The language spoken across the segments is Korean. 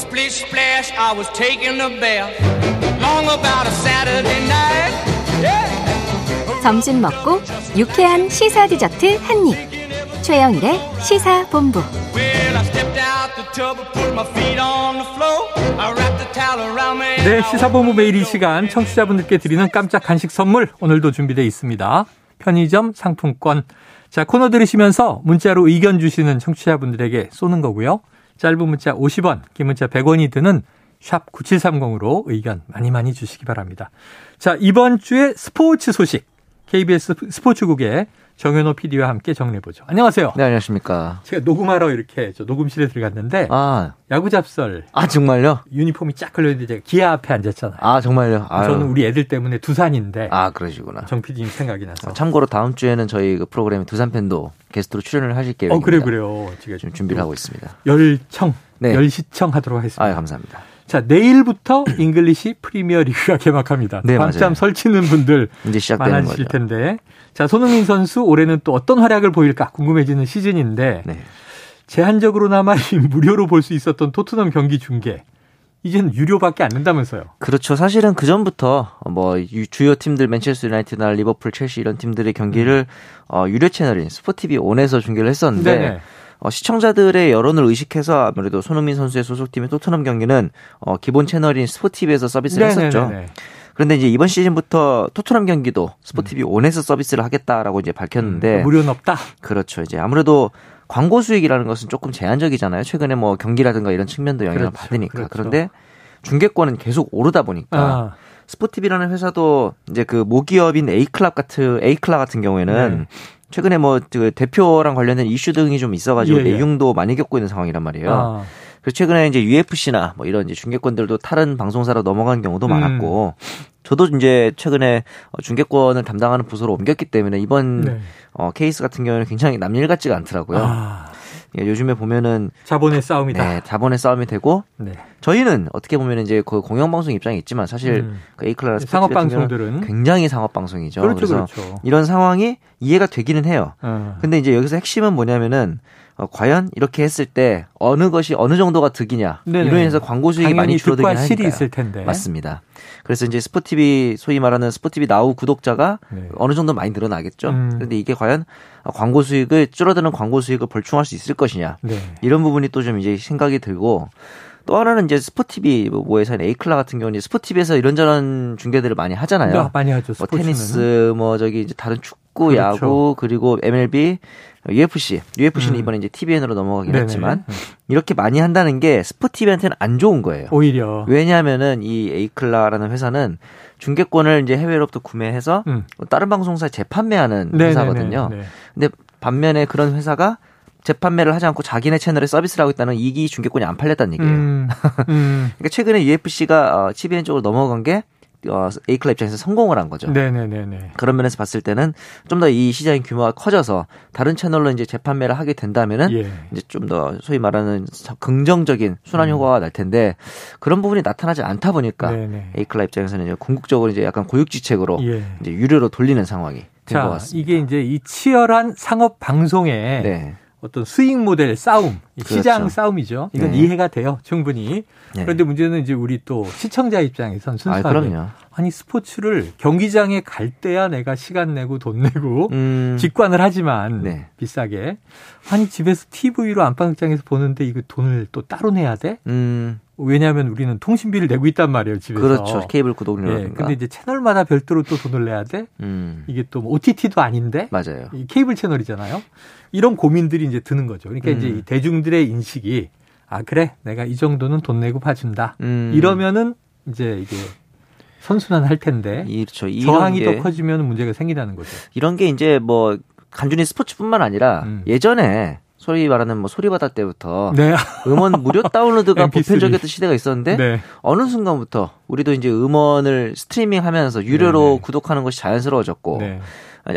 Splish splash, I was taking a bath. Long about a Saturday night. Yeah. 점심 먹고 유쾌한 시사 디저트 한 입. 최영일의 시사 본부. Well, I stepped out the tub and put my feet on the floor. I wrapped the towel around me. 네, 시사본부 매일 이 시간 청취자분들께 드리는 깜짝 간식 선물 오늘도 준비되어 있습니다. 편의점 상품권. 자, 코너 들으시면서 문자로 의견 주시는 청취자분들에게 쏘는 거고요. 짧은 문자 50원, 긴 문자 100원이 드는 샵 9730으로 의견 많이 많이 주시기 바랍니다. 자, 이번 주에 스포츠 소식. KBS 스포츠국의 정현호 PD와 함께 정리해보죠. 안녕하세요. 네, 안녕하십니까. 제가 녹음하러 이렇게 저 녹음실에 들어갔는데 아, 야구 잡설 아, 정말요? 유니폼이 쫙 걸려있는데 제가 기아 앞에 앉았잖아요. 아, 정말요? 아유. 저는 우리 애들 때문에 두산인데 아, 그러시구나. 정 PD님 생각이 나서. 참고로 다음 주에는 저희 그 프로그램 두산팬도 게스트로 출연을 하실 계획입니다. 어, 그래, 그래요. 제가 지금 준비를 하고 있습니다. 열청, 네. 열시청 하도록 하겠습니다. 아, 감사합니다. 자, 내일부터 잉글리시 프리미어 리그가 개막합니다. 네, 밤잠 맞아요. 설치는 분들 이제 시작되는 많아지실 거죠. 텐데. 자, 손흥민 선수 올해는 또 어떤 활약을 보일까 궁금해지는 시즌인데 네. 제한적으로나마 이 무료로 볼 수 있었던 토트넘 경기 중계 이제는 유료밖에 안 된다면서요. 그렇죠. 사실은 그 전부터 뭐 유- 주요 팀들 맨체스터 유나이티드나 리버풀, 첼시 이런 팀들의 경기를 어, 유료 채널인 스포티비 온에서 중계를 했었는데 음. 네네. 어, 시청자들의 여론을 의식해서 아무래도 손흥민 선수의 소속팀의 토트넘 경기는 어, 기본 채널인 스포티비에서 서비스를 했었죠. 네네네네. 그런데 이제 이번 시즌부터 토트넘 경기도 스포티비 온에서 서비스를 하겠다라고 이제 밝혔는데 무료는 없다. 그렇죠. 이제 아무래도 광고 수익이라는 것은 조금 제한적이잖아요. 최근에 뭐 경기라든가 이런 측면도 영향을 그렇죠. 받으니까. 그렇죠. 그런데 중계권은 계속 오르다 보니까 아, 스포티비라는 회사도 이제 그 모기업인 A클럽 같은 A클럽 같은 경우에는 네. 최근에 뭐 그 대표랑 관련된 이슈 등이 좀 있어가지고 예, 예. 내용도 많이 겪고 있는 상황이란 말이에요. 아, 그래서 최근에 이제 UFC나 뭐 이런 이제 중계권들도 다른 방송사로 넘어간 경우도 음. 많았고, 저도 이제 최근에 어, 중계권을 담당하는 부서로 옮겼기 때문에 이번 네. 어, 케이스 같은 경우는 굉장히 남일 같지가 않더라고요. 아, 예, 요즘에 보면은 자본의 싸움이다. 네, 자본의 싸움이 되고 네. 저희는 어떻게 보면 이제 그 공영방송 입장이 있지만 사실 음. 그 에이클라나 상업 방송들은 굉장히 상업 방송이죠. 그렇죠, 그래서 그렇죠. 이런 상황이 이해가 되기는 해요. 어. 근데 이제 여기서 핵심은 뭐냐면은 어, 과연 이렇게 했을 때 어느 것이 어느 정도가 득이냐 네네. 이로 인해서 광고 수익이 많이 줄어들긴 하니까요. 있을 텐데. 맞습니다. 그래서 이제 스포티비 소위 말하는 스포티비 나우 구독자가 네. 어느 정도 많이 늘어나겠죠. 음. 그런데 이게 과연 광고 수익을 줄어드는 광고 수익을 벌충할 수 있을 것이냐 네. 이런 부분이 또 좀 이제 생각이 들고 또 하나는 이제 스포티비 뭐에서는 에이클라 같은 경우는 스포티비에서 이런저런 중계들을 많이 하잖아요. 네, 많이 하죠. 뭐. 테니스, 뭐 저기 이제 다른 축구, 그렇죠. 야구 그리고 MLB, UFC. UFC는 음. 이번에 이제 TVN으로 넘어가긴 네네. 했지만 이렇게 많이 한다는 게 스포티비한테는 안 좋은 거예요. 오히려 왜냐하면은 이 에이클라라는 회사는 중계권을 이제 해외로부터 구매해서 음. 다른 방송사에 재판매하는 네네네. 회사거든요. 네. 근데 반면에 그런 회사가 재판매를 하지 않고 자기네 채널에 서비스를 하고 있다는 이기 중계권이 안 팔렸다는 얘기예요. 음, 음. 그러니까 최근에 UFC가 어, TVN 쪽으로 넘어간 게 어, 에이클라 입장에서 성공을 한 거죠. 네네네네. 그런 면에서 봤을 때는 좀 더 이 시장의 규모가 커져서 다른 채널로 이제 재판매를 하게 된다면은 예. 이제 좀 더 소위 말하는 긍정적인 순환 음. 효과가 날 텐데 그런 부분이 나타나지 않다 보니까 네네. 에이클라 입장에서는 이제 궁극적으로 이제 약간 고육지책으로 예. 이제 유료로 돌리는 상황이 된것 자, 같습니다. 이게 이제 이 치열한 상업 방송의 네. 어떤 수익 모델 싸움, 이 그렇죠. 시장 싸움이죠. 이건 네. 이해가 돼요, 충분히. 네. 그런데 문제는 이제 우리 또 시청자 입장에선 아, 순수하게 그럼요. 아니 스포츠를 경기장에 갈 때야 내가 시간 내고 돈 내고 음, 직관을 하지만 네. 비싸게 아니 집에서 TV로 안방극장에서 보는데 이거 돈을 또 따로 내야 돼? 음, 왜냐하면 우리는 통신비를 내고 있단 말이에요 집에서. 그렇죠. 케이블 예, 구독료라든가. 근데 이제 채널마다 별도로 또 돈을 내야 돼? 음, 이게 또 뭐 OTT도 아닌데 맞아요. 이 케이블 채널이잖아요. 이런 고민들이 이제 드는 거죠. 그러니까 음. 이제 이 대중들 의 인식이 아 그래 내가 이 정도는 돈 내고 봐준다. 음. 이러면은 이제 이게 선순환 할 텐데 이- 그렇죠. 저항이 게, 더 커지면 문제가 생기다는 거죠. 이런 게 이제 뭐 간준히 스포츠뿐만 아니라 음. 예전에 소위 말하는 뭐 소리바다 때부터 네. 음원 무료 다운로드가 MP3. 보편적이었던 시대가 있었는데 네. 어느 순간부터 우리도 이제 음원을 스트리밍하면서 유료로 네네. 구독하는 것이 자연스러워졌고 네.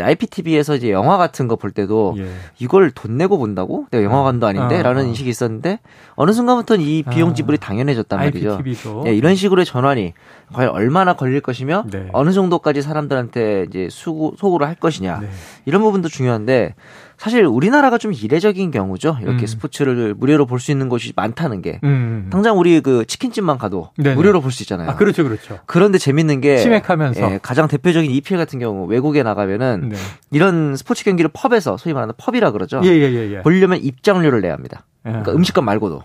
IPTV에서 이제 영화 같은 거 볼 때도 예. 이걸 돈 내고 본다고? 내가 영화관도 아닌데? 아, 라는 아. 인식이 있었는데 어느 순간부터는 이 비용 아. 지불이 당연해졌단 말이죠. IPTV도 예, 이런 식으로의 전환이 과연 얼마나 걸릴 것이며 네. 어느 정도까지 사람들한테 이제 수고, 소구를 할 것이냐 네. 이런 부분도 중요한데 사실 우리나라가 좀 이례적인 경우죠. 이렇게 음. 스포츠를 무료로 볼 수 있는 곳이 많다는 게. 음. 당장 우리 그 치킨집만 가도 네네. 무료로 볼 수 있잖아요. 아, 그렇죠, 그렇죠. 그런데 재밌는 게 치맥하면서. 예, 가장 대표적인 EPL 같은 경우 외국에 나가면은 네. 이런 스포츠 경기를 펍에서 소위 말하는 펍이라 그러죠. 예, 예, 예, 예. 보려면 입장료를 내야 합니다. 그러니까 예. 음식값 말고도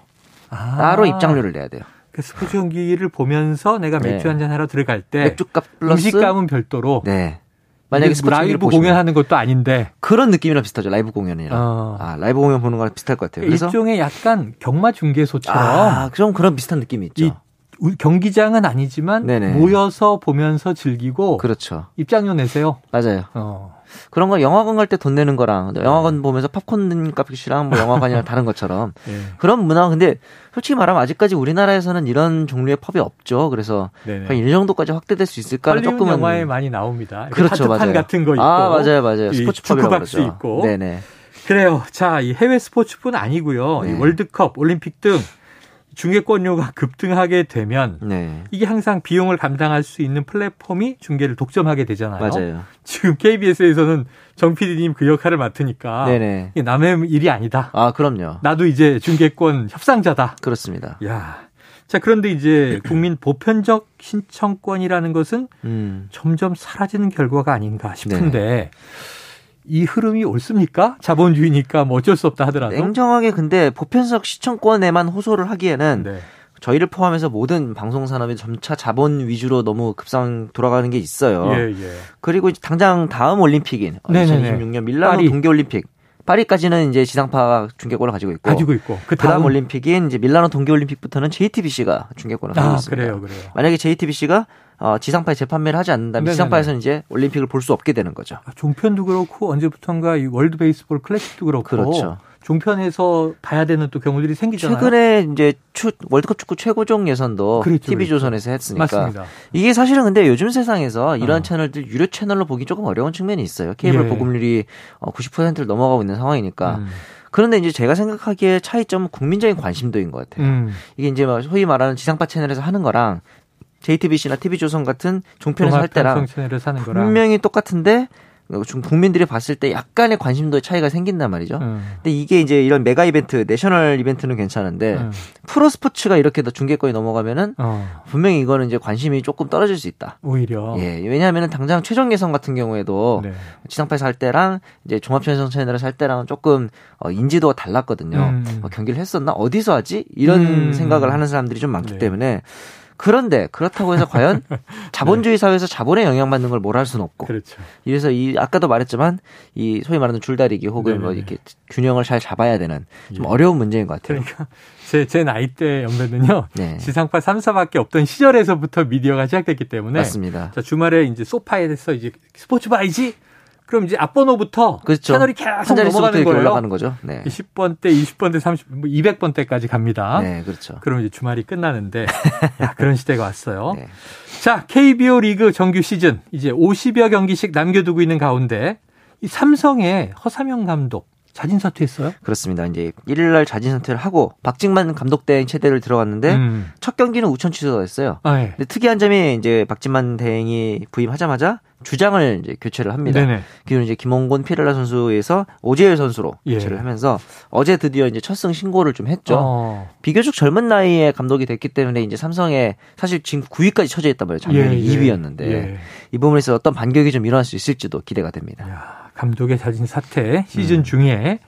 아. 따로 입장료를 내야 돼요. 그 스포츠 경기를 보면서 내가 맥주 네. 한잔 하러 들어갈 때 맥주값 플러스 음식값은 별도로 네. 만약에 라이브 공연하는 것도 아닌데 그런 느낌이랑 비슷하죠. 라이브 공연이랑. 어. 아, 라이브 공연 보는 거랑 비슷할 것 같아요. 그래서 일종의 약간 경마 중계소처럼 아, 좀 그런 비슷한 느낌이 있죠. 경기장은 아니지만 네네. 모여서 보면서 즐기고 그렇죠. 입장료 내세요. 맞아요. 어. 그런 거 영화관 갈 때 돈 내는 거랑 영화관 보면서 팝콘 값이랑 뭐 영화관이랑 다른 것처럼 예. 그런 문화 근데 솔직히 말하면 아직까지 우리나라에서는 이런 종류의 펍이 없죠. 그래서 네네. 과연 이 정도까지 확대될 수 헐리우드 조금은 영화에 많이 나옵니다. 그렇죠, 맞아요. 같은 거 있고. 아 맞아요, 맞아요. 이 스포츠 그러죠. 있고. 네네. 그래요. 자, 이 해외 스포츠뿐 아니고요. 이 네. 월드컵, 올림픽 등 중계권료가 급등하게 되면 네. 이게 항상 비용을 감당할 수 있는 플랫폼이 중계를 독점하게 되잖아요. 맞아요. 지금 KBS에서는 정 PD님 그 역할을 맡으니까 네네. 이게 남의 일이 아니다. 아 그럼요. 나도 이제 중계권 협상자다. 그렇습니다. 야. 자, 그런데 이제 국민 보편적 신청권이라는 것은 음. 점점 사라지는 결과가 아닌가 싶은데 네. 이 흐름이 옳습니까? 자본주의니까 뭐 어쩔 수 없다 하더라도. 냉정하게 근데 보편적 시청권에만 호소를 하기에는 네. 저희를 포함해서 모든 방송 산업이 점차 자본 위주로 너무 급상 돌아가는 게 있어요. 예, 예. 그리고 당장 다음 올림픽인 네네네. 2026년 밀라노 파리. 동계 올림픽 파리까지는 이제 지상파 중계권을 가지고 있고 가지고 있고 그 다음 올림픽인 이제 밀라노 동계 올림픽부터는 JTBC가 중계권을 가지고 아, 있습니다. 그래요, 그래요. 만약에 JTBC가 어, 지상파에 재판매를 하지 않는다면 네네네. 지상파에서는 이제 올림픽을 볼 수 없게 되는 거죠. 아, 종편도 그렇고 언제부턴가 이 월드 베이스볼 클래식도 그렇고 그렇죠. 종편에서 봐야 되는 또 경우들이 생기잖아요. 최근에 이제 추, 월드컵 축구 최고종 예선도 그렇죠, TV 그렇죠. 조선에서 했으니까 맞습니다. 이게 사실은 근데 요즘 세상에서 이런 어. 채널들 유료 채널로 보기 조금 어려운 측면이 있어요. 케이블 예. 보급률이 어, 90%를 넘어가고 있는 상황이니까. 음. 그런데 이제 제가 생각하기에 차이점은 국민적인 관심도인 것 같아요. 음. 이게 이제 뭐 소위 말하는 지상파 채널에서 하는 거랑 JTBC나 TV조선 같은 종편에서 할 때랑 분명히 똑같은데 좀 국민들이 봤을 때 약간의 관심도의 차이가 생긴단 말이죠. 음. 근데 이게 이제 이런 메가 이벤트, 내셔널 이벤트는 괜찮은데 음. 프로 스포츠가 이렇게 더 중계권이 넘어가면은 어, 분명히 이거는 이제 관심이 조금 떨어질 수 있다. 오히려 예, 왜냐하면은 당장 최종 예선 같은 경우에도 네. 지상파에서 할 때랑 이제 종합편성 채널에서 할 때랑은 조금 어, 인지도가 달랐거든요. 음. 어, 경기를 했었나 어디서 하지 이런 음. 생각을 하는 사람들이 좀 많기 네. 때문에 그런데 그렇다고 해서 과연 자본주의 사회에서 자본에 영향받는 걸 뭘할 수는 없고 그렇죠. 이래서 이 아까도 말했지만 이 소위 말하는 줄다리기 혹은 뭐 네네네. 이렇게 균형을 잘 잡아야 되는 좀 예. 어려운 문제인 것 같아요. 그러니까 제, 제 나이 때 연배는요. 네. 지상파 3사밖에 없던 시절에서부터 미디어가 시작됐기 때문에 맞습니다. 자, 주말에 이제 소파에서 이제 스포츠 봐야지. 그럼 이제 앞번호부터 그렇죠. 채널이 계속 넘어가는 거예요. 올라가는 거죠. 네. 10번 대, 20번 대, 30, 뭐 200번 대까지 갑니다. 네, 그렇죠. 그럼 이제 주말이 끝나는데 야, 그런 시대가 왔어요. 네. 자, KBO 리그 정규 시즌 이제 50여 경기씩 남겨두고 있는 가운데 이 삼성의 허삼영 감독 자진 사퇴했어요. 그렇습니다. 이제 1일 날 자진 사퇴를 하고 박진만 감독 대행 체대를 들어갔는데 음. 첫 경기는 우천 취소가 됐어요. 아, 예. 근데 특이한 점이 이제 박진만 대행이 부임하자마자 주장을 이제 교체를 합니다. 네네. 기존 이제 김홍곤 피렐라 선수에서 오재일 선수로 예. 교체를 하면서 어제 드디어 이제 첫승 신고를 좀 했죠. 어. 비교적 젊은 나이에 감독이 됐기 때문에 이제 삼성에 사실 지금 9위까지 처져 있단 말이에요. 작년에 예, 예. 2위였는데 예. 이 부분에서 어떤 반격이 좀 일어날 수 있을지도 기대가 됩니다. 야, 감독의 자진 사퇴 시즌 음. 중에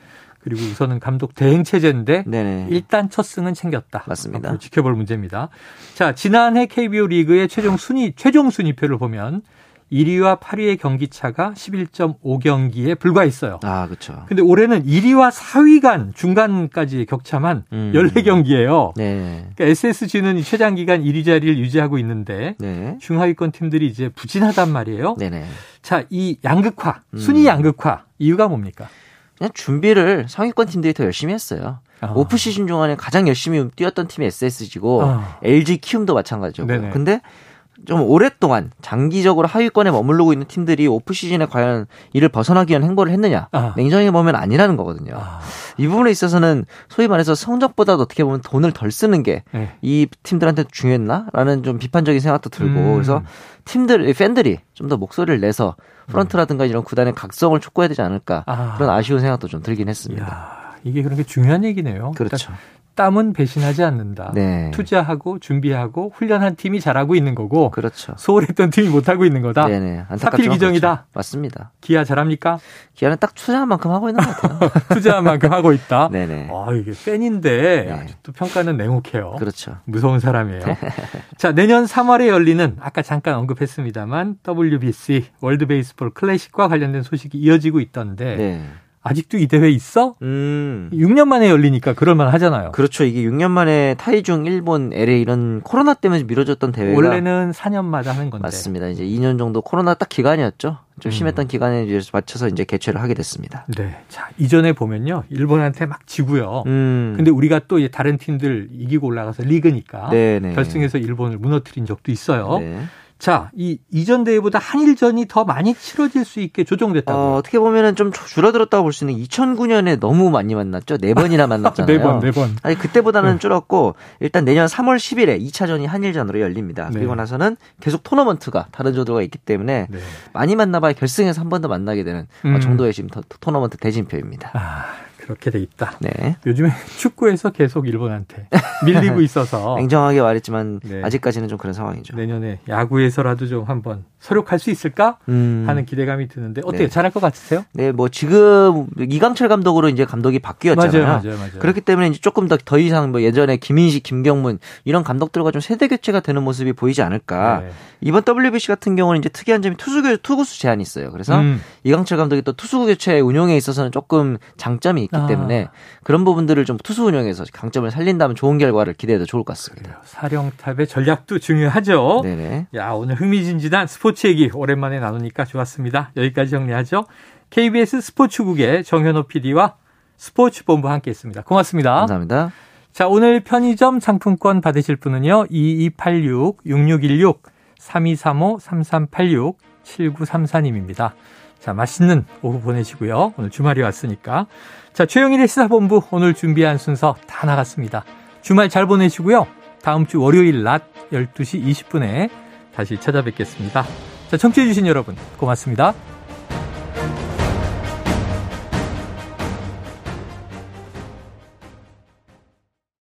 그리고 우선은 감독 대행 체제인데 네네. 일단 첫 승은 챙겼다. 맞습니다. 지켜볼 문제입니다. 자, 지난해 KBO 리그의 최종 순위 최종 순위표를 보면 1위와 8위의 경기 차가 11.5경기에 불과했어요. 아, 그렇죠. 근데 올해는 1위와 4위 간 중간까지 격차만 음. 14경기예요. 네. 그러니까 SSG는 이 최장 기간 1위 자리를 유지하고 있는데 네. 중하위권 팀들이 이제 부진하단 말이에요. 네네. 자, 이 양극화, 음. 순위 양극화 이유가 뭡니까? 그냥 준비를 상위권 팀들이 더 열심히 했어요. 아. 오프 시즌 중간에 가장 열심히 뛰었던 팀이 SSG고 아. LG 키움도 마찬가지고. 네네. 근데 좀 오랫동안 장기적으로 하위권에 머무르고 있는 팀들이 오프 시즌에 과연 이를 벗어나기 위한 행보를 했느냐? 아. 냉정히 보면 아니라는 거거든요. 아, 이 부분에 있어서는 소위 말해서 성적보다도 어떻게 보면 돈을 덜 쓰는 게이 네. 팀들한테 중요했나라는 좀 비판적인 생각도 들고 음. 그래서 팀들 이 팬들이 좀 더 목소리를 내서 프런트라든가 이런 구단의 각성을 촉구해야 되지 않을까 아. 그런 아쉬운 생각도 좀 들긴 했습니다. 이야, 이게 그런 게 중요한 얘기네요. 그렇죠. 땀은 배신하지 않는다. 네. 투자하고 준비하고 훈련한 팀이 잘하고 있는 거고 그렇죠. 소홀했던 팀이 못하고 있는 거다. 네네. 사필 안타깝지만 기정이다. 그렇죠. 맞습니다. 기아 잘합니까? 기아는 딱 투자한 만큼 하고 있는 것 같아요. 투자한 만큼 하고 있다. 네네. 아, 이게 팬인데 네. 아직도 평가는 냉혹해요. 그렇죠. 무서운 사람이에요. 자, 내년 3월에 열리는 아까 잠깐 언급했습니다만 WBC 월드 베이스볼 클래식과 관련된 소식이 이어지고 있던데 네. 아직도 이 대회 있어? 음. 6년 만에 열리니까 그럴만 하잖아요. 그렇죠. 이게 6년 만에 타이중, 일본, LA 이런 코로나 때문에 미뤄졌던 대회가 원래는 4년마다 하는 건데. 맞습니다. 이제 2년 정도 코로나 딱 기간이었죠. 좀 음. 심했던 기간에 맞춰서 이제 개최를 하게 됐습니다. 네. 자, 이전에 보면요. 일본한테 막 지고요. 음. 근데 우리가 또 다른 팀들 이기고 올라가서 리그니까 네네. 결승에서 일본을 무너뜨린 적도 있어요. 네. 자, 이 이전 대회보다 한일전이 더 많이 치러질 수 있게 조정됐다고. 어, 어떻게 보면은 좀 줄어들었다고 볼 수 있는 2009년에 너무 많이 만났죠. 네 번이나 만났잖아요. 네 번, 네 번. 아니 그때보다는 줄었고 일단 내년 3월 10일에 2차전이 한일전으로 열립니다. 네. 그리고 나서는 계속 토너먼트가 다른 조도가 있기 때문에 네. 많이 만나봐야 결승에서 한 번 더 만나게 되는 음. 어, 정도의 지금 토- 토너먼트 대진표입니다. 아, 그렇게 돼 있다. 네. 요즘에 축구에서 계속 일본한테 밀리고 있어서 냉정하게 말했지만 네. 아직까지는 좀 그런 상황이죠. 내년에 야구에서라도 좀 한번 서력할 수 있을까 음. 하는 기대감이 드는데 어때요? 네. 잘할 것 같으세요? 네, 뭐 지금 이강철 감독으로 이제 감독이 바뀌었잖아요. 맞아요, 맞아요, 맞아요. 그렇기 때문에 이제 조금 더 더 이상 뭐 예전에 김인식, 김경문 이런 감독들과 좀 세대 교체가 되는 모습이 보이지 않을까. 네. 이번 WBC 같은 경우는 이제 특이한 점이 투수 교 투구수 제한이 있어요. 그래서 음. 이강철 감독이 또 투수 교체 운용에 있어서는 조금 장점이 있기 아. 때문에 그런 부분들을 좀 투수 운용에서 강점을 살린다면 좋은 결과를 기대해도 좋을 것 같습니다. 사령탑의 전략도 중요하죠. 네네. 야, 오늘 흥미진진한 스포츠 얘기 오랜만에 나누니까 좋았습니다. 여기까지 정리하죠. KBS 스포츠국의 정현호 PD와 스포츠 본부 함께 했습니다. 고맙습니다. 감사합니다. 자, 오늘 편의점 상품권 받으실 분은요. 2286-6616-3235-3386-7934님입니다. 자, 맛있는 오후 보내시고요. 오늘 주말이 왔으니까. 자, 최영일의 시사본부 오늘 준비한 순서 다 나갔습니다. 주말 잘 보내시고요. 다음 주 월요일 낮 12시 20분에 다시 찾아뵙겠습니다. 자, 청취해주신 여러분 고맙습니다.